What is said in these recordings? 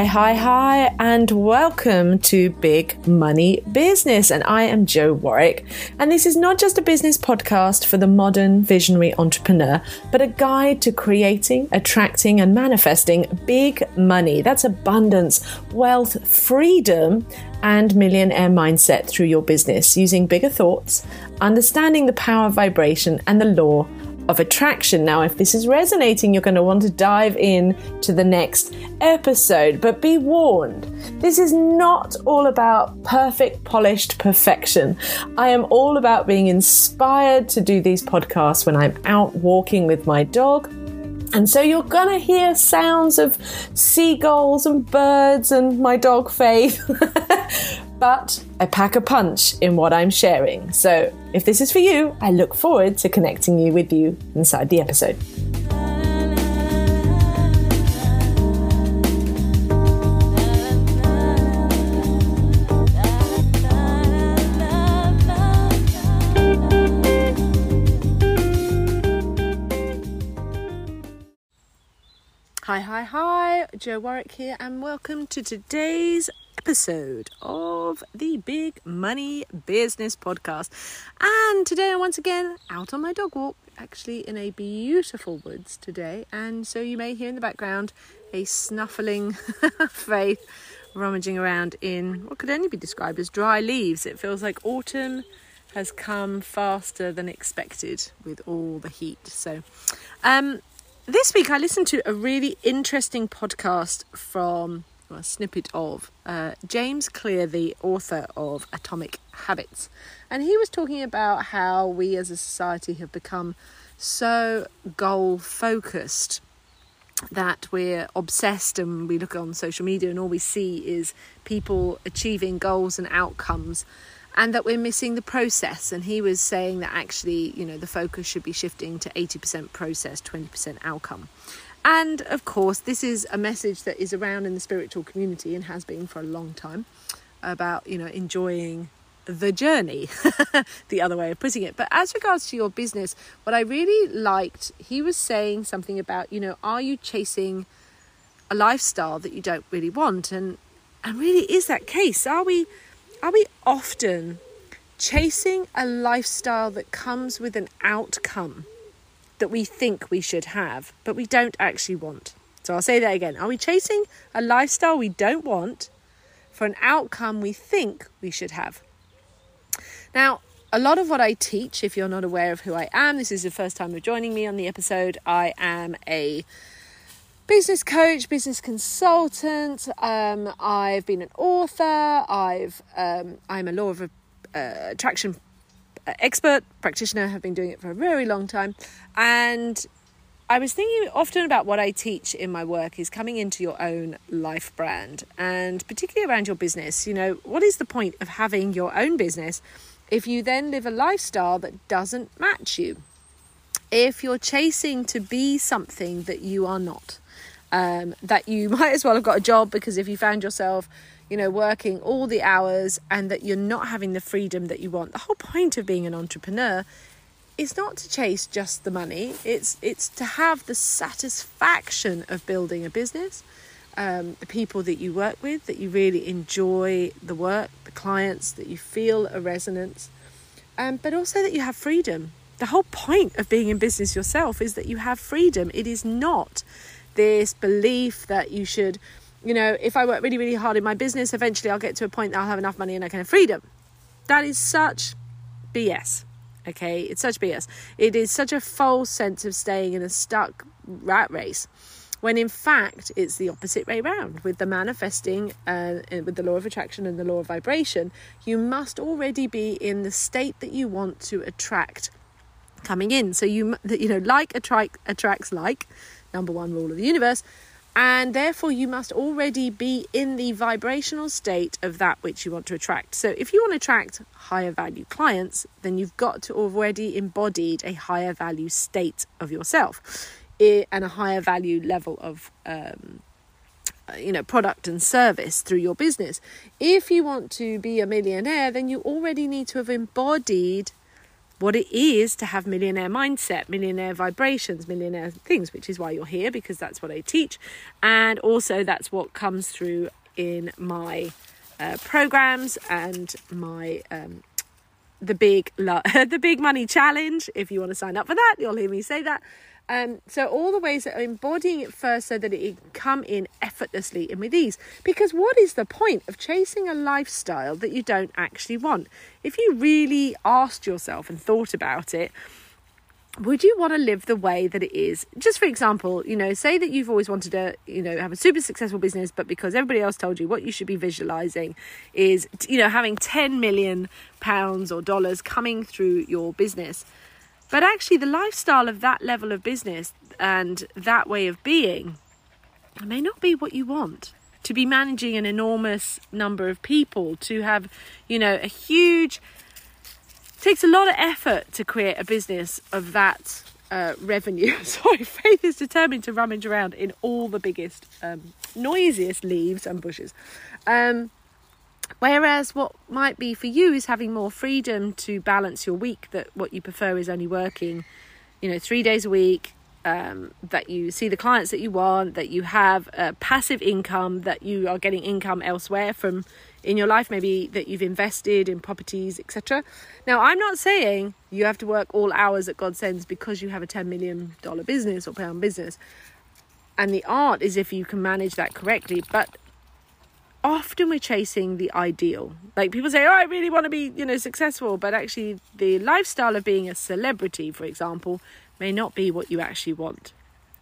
Hi, hi, hi, and welcome to Big Money Business. And I am Jo Warwick. And this is not just a business podcast for the modern visionary entrepreneur, but a guide to creating, attracting, and manifesting big money. That's abundance, wealth, freedom, and millionaire mindset through your business using bigger thoughts, understanding the power of vibration, and the law of attraction. Now, if this is resonating, you're going to want to dive in to the next episode, but be warned, this is not all about perfect, polished perfection. I am all about being inspired to do these podcasts when I'm out walking with my dog. And so you're gonna hear sounds of seagulls and birds and my dog Faith. but I pack a punch in what I'm sharing. So if this is for you, I look forward to connecting you with you inside the episode. Hi, hi, hi, Jo Warwick here, and welcome to today's episode of the Big Money Business Podcast. And today I'm once again out on my dog walk, actually in a beautiful woods today. And so you may hear in the background a snuffling Faith rummaging around in what could only be described as dry leaves. It feels like autumn has come faster than expected with all the heat. So, um, this week I listened to a really interesting podcast from a snippet of uh, James Clear, the author of Atomic Habits. And he was talking about how we as a society have become so goal focused that we're obsessed and we look on social media and all we see is people achieving goals and outcomes and that we're missing the process and he was saying that actually you know the focus should be shifting to 80% process 20% outcome and of course, this is a message that is around in the spiritual community and has been for a long time about, you know, enjoying the journey, the other way of putting it. But as regards to your business, what I really liked, he was saying something about, you know, are you chasing a lifestyle that you don't really want? And and really is that case? Are we are we often chasing a lifestyle that comes with an outcome that we think we should have, but we don't actually want. So I'll say that again. Are we chasing a lifestyle we don't want for an outcome we think we should have? Now, a lot of what I teach, if you're not aware of who I am, this is the first time you're joining me on the episode. I am a business coach, business consultant. Um, I've been an author. I've um, I'm a law of uh, attraction expert practitioner, have been doing it for a very long time. And I was thinking often about what I teach in my work is coming into your own life brand and particularly around your business. You know, what is the point of having your own business if you then live a lifestyle that doesn't match you? If you're chasing to be something that you are not, um, that you might as well have got a job because if you found yourself you know, working all the hours and that you're not having the freedom that you want. The whole point of being an entrepreneur is not to chase just the money. It's it's to have the satisfaction of building a business, um, the people that you work with, that you really enjoy the work, the clients, that you feel a resonance, um, but also that you have freedom. The whole point of being in business yourself is that you have freedom. It is not this belief that you should you know, if I work really, really hard in my business, eventually I'll get to a point that I'll have enough money and I can have freedom. That is such BS. Okay, it's such BS. It is such a false sense of staying in a stuck rat race when in fact it's the opposite way round with the manifesting uh, with the law of attraction and the law of vibration you must already be in the state that you want to attract coming in so you you know like attract attracts like number one rule of the universe and therefore you must already be in the vibrational state of that which you want to attract. So, if you want to attract higher value clients, then you've got to already embodied a higher value state of yourself and a higher value level of. Um, you know, product and service through your business. If you want to be a millionaire, then you already need to have embodied what it is to have millionaire mindset, millionaire vibrations, millionaire things, which is why you're here because that's what I teach. And also, that's what comes through in my uh, programs and my um, the big the big money challenge. If you want to sign up for that, you'll hear me say that. Um, so all the ways that are embodying it first so that it can come in effortlessly and with ease. Because what is the point of chasing a lifestyle that you don't actually want? If you really asked yourself and thought about it, would you want to live the way that it is just for example you know say that you've always wanted to you know have a super successful business but because everybody else told you what you should be visualizing is you know having 10 million pounds or dollars coming through your business but actually the lifestyle of that level of business and that way of being may not be what you want to be managing an enormous number of people to have you know a huge takes a lot of effort to create a business of that uh, revenue. Sorry, Faith is determined to rummage around in all the biggest, um, noisiest leaves and bushes. Um, whereas what might be for you is having more freedom to balance your week, that what you prefer is only working, you know, three days a week, um, that you see the clients that you want, that you have a passive income, that you are getting income elsewhere from in your life, maybe that you've invested in properties, etc. Now, I'm not saying you have to work all hours that God sends because you have a $10 million business or pound business. And the art is if you can manage that correctly. But often we're chasing the ideal. Like people say, oh, I really want to be, you know, successful. But actually, the lifestyle of being a celebrity, for example, may not be what you actually want.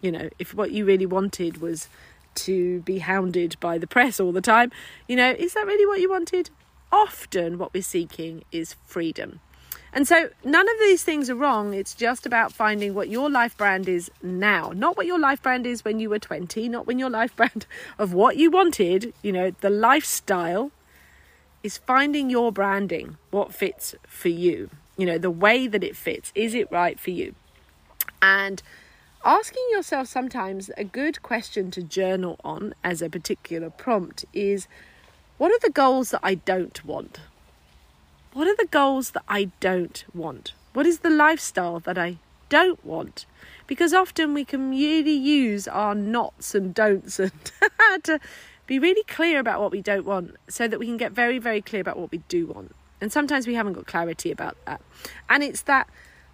You know, if what you really wanted was to be hounded by the press all the time. You know, is that really what you wanted? Often, what we're seeking is freedom. And so, none of these things are wrong. It's just about finding what your life brand is now, not what your life brand is when you were 20, not when your life brand of what you wanted, you know, the lifestyle is finding your branding, what fits for you, you know, the way that it fits. Is it right for you? And asking yourself sometimes a good question to journal on as a particular prompt is what are the goals that I don't want? What are the goals that I don't want? What is the lifestyle that I don't want? Because often we can really use our nots and don'ts and to be really clear about what we don't want so that we can get very, very clear about what we do want. And sometimes we haven't got clarity about that. And it's that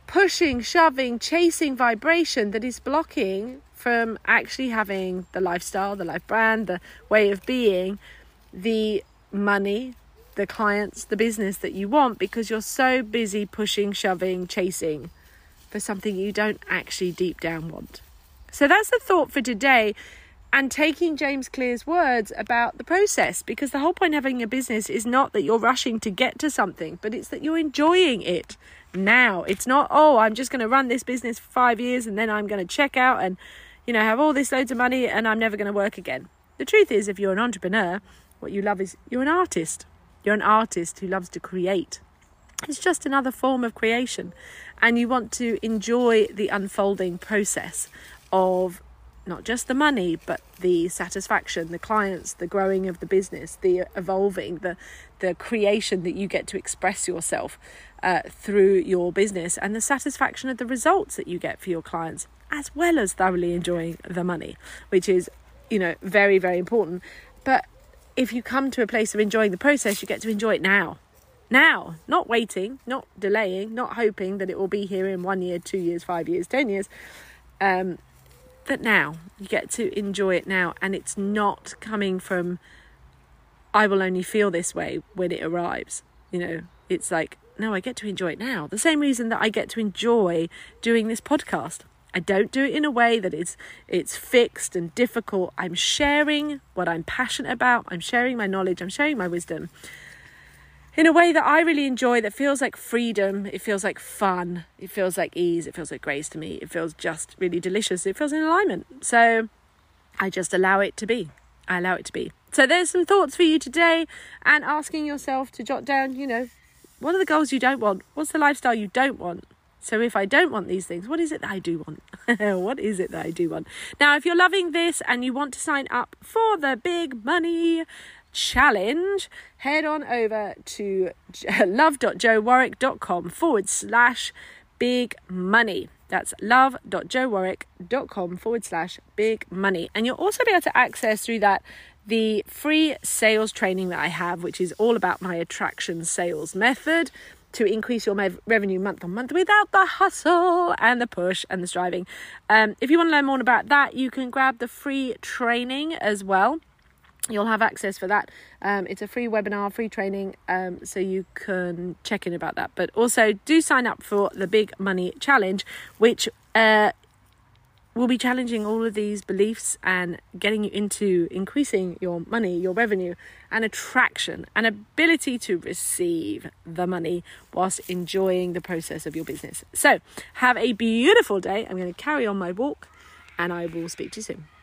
pushing, shoving, chasing vibration that is blocking from actually having the lifestyle, the life brand, the way of being, the money, the clients, the business that you want because you're so busy pushing, shoving, chasing for something you don't actually deep down want. So that's the thought for today. And taking James Clear's words about the process, because the whole point of having a business is not that you're rushing to get to something, but it's that you're enjoying it now. It's not, oh, I'm just going to run this business for five years and then I'm going to check out and, you know, have all this loads of money and I'm never going to work again. The truth is, if you're an entrepreneur, what you love is you're an artist. You're an artist who loves to create. It's just another form of creation. And you want to enjoy the unfolding process of not just the money, but the satisfaction, the clients, the growing of the business, the evolving, the the creation that you get to express yourself uh, through your business, and the satisfaction of the results that you get for your clients, as well as thoroughly enjoying the money, which is, you know, very very important. But if you come to a place of enjoying the process, you get to enjoy it now. Now, not waiting, not delaying, not hoping that it will be here in one year, two years, five years, ten years. Um, that now you get to enjoy it now and it's not coming from I will only feel this way when it arrives. You know, it's like, no, I get to enjoy it now. The same reason that I get to enjoy doing this podcast. I don't do it in a way that it's it's fixed and difficult. I'm sharing what I'm passionate about. I'm sharing my knowledge. I'm sharing my wisdom in a way that I really enjoy that feels like freedom, it feels like fun, it feels like ease, it feels like grace to me, it feels just really delicious, it feels in alignment. So I just allow it to be. I allow it to be. So there's some thoughts for you today and asking yourself to jot down, you know, what are the goals you don't want? What's the lifestyle you don't want? So if I don't want these things, what is it that I do want? what is it that I do want? Now, if you're loving this and you want to sign up for the big money challenge, head on over to love.jowarwick.com forward slash big money. That's love.jowarwick.com forward slash big money. And you'll also be able to access through that the free sales training that I have, which is all about my attraction sales method to increase your revenue month on month without the hustle and the push and the striving. Um, if you want to learn more about that, you can grab the free training as well you'll have access for that. Um, it's a free webinar, free training, um, so you can check in about that. But also do sign up for the Big Money Challenge, which uh, will be challenging all of these beliefs and getting you into increasing your money, your revenue, and attraction and ability to receive the money whilst enjoying the process of your business. So, have a beautiful day. I'm going to carry on my walk, and I will speak to you soon.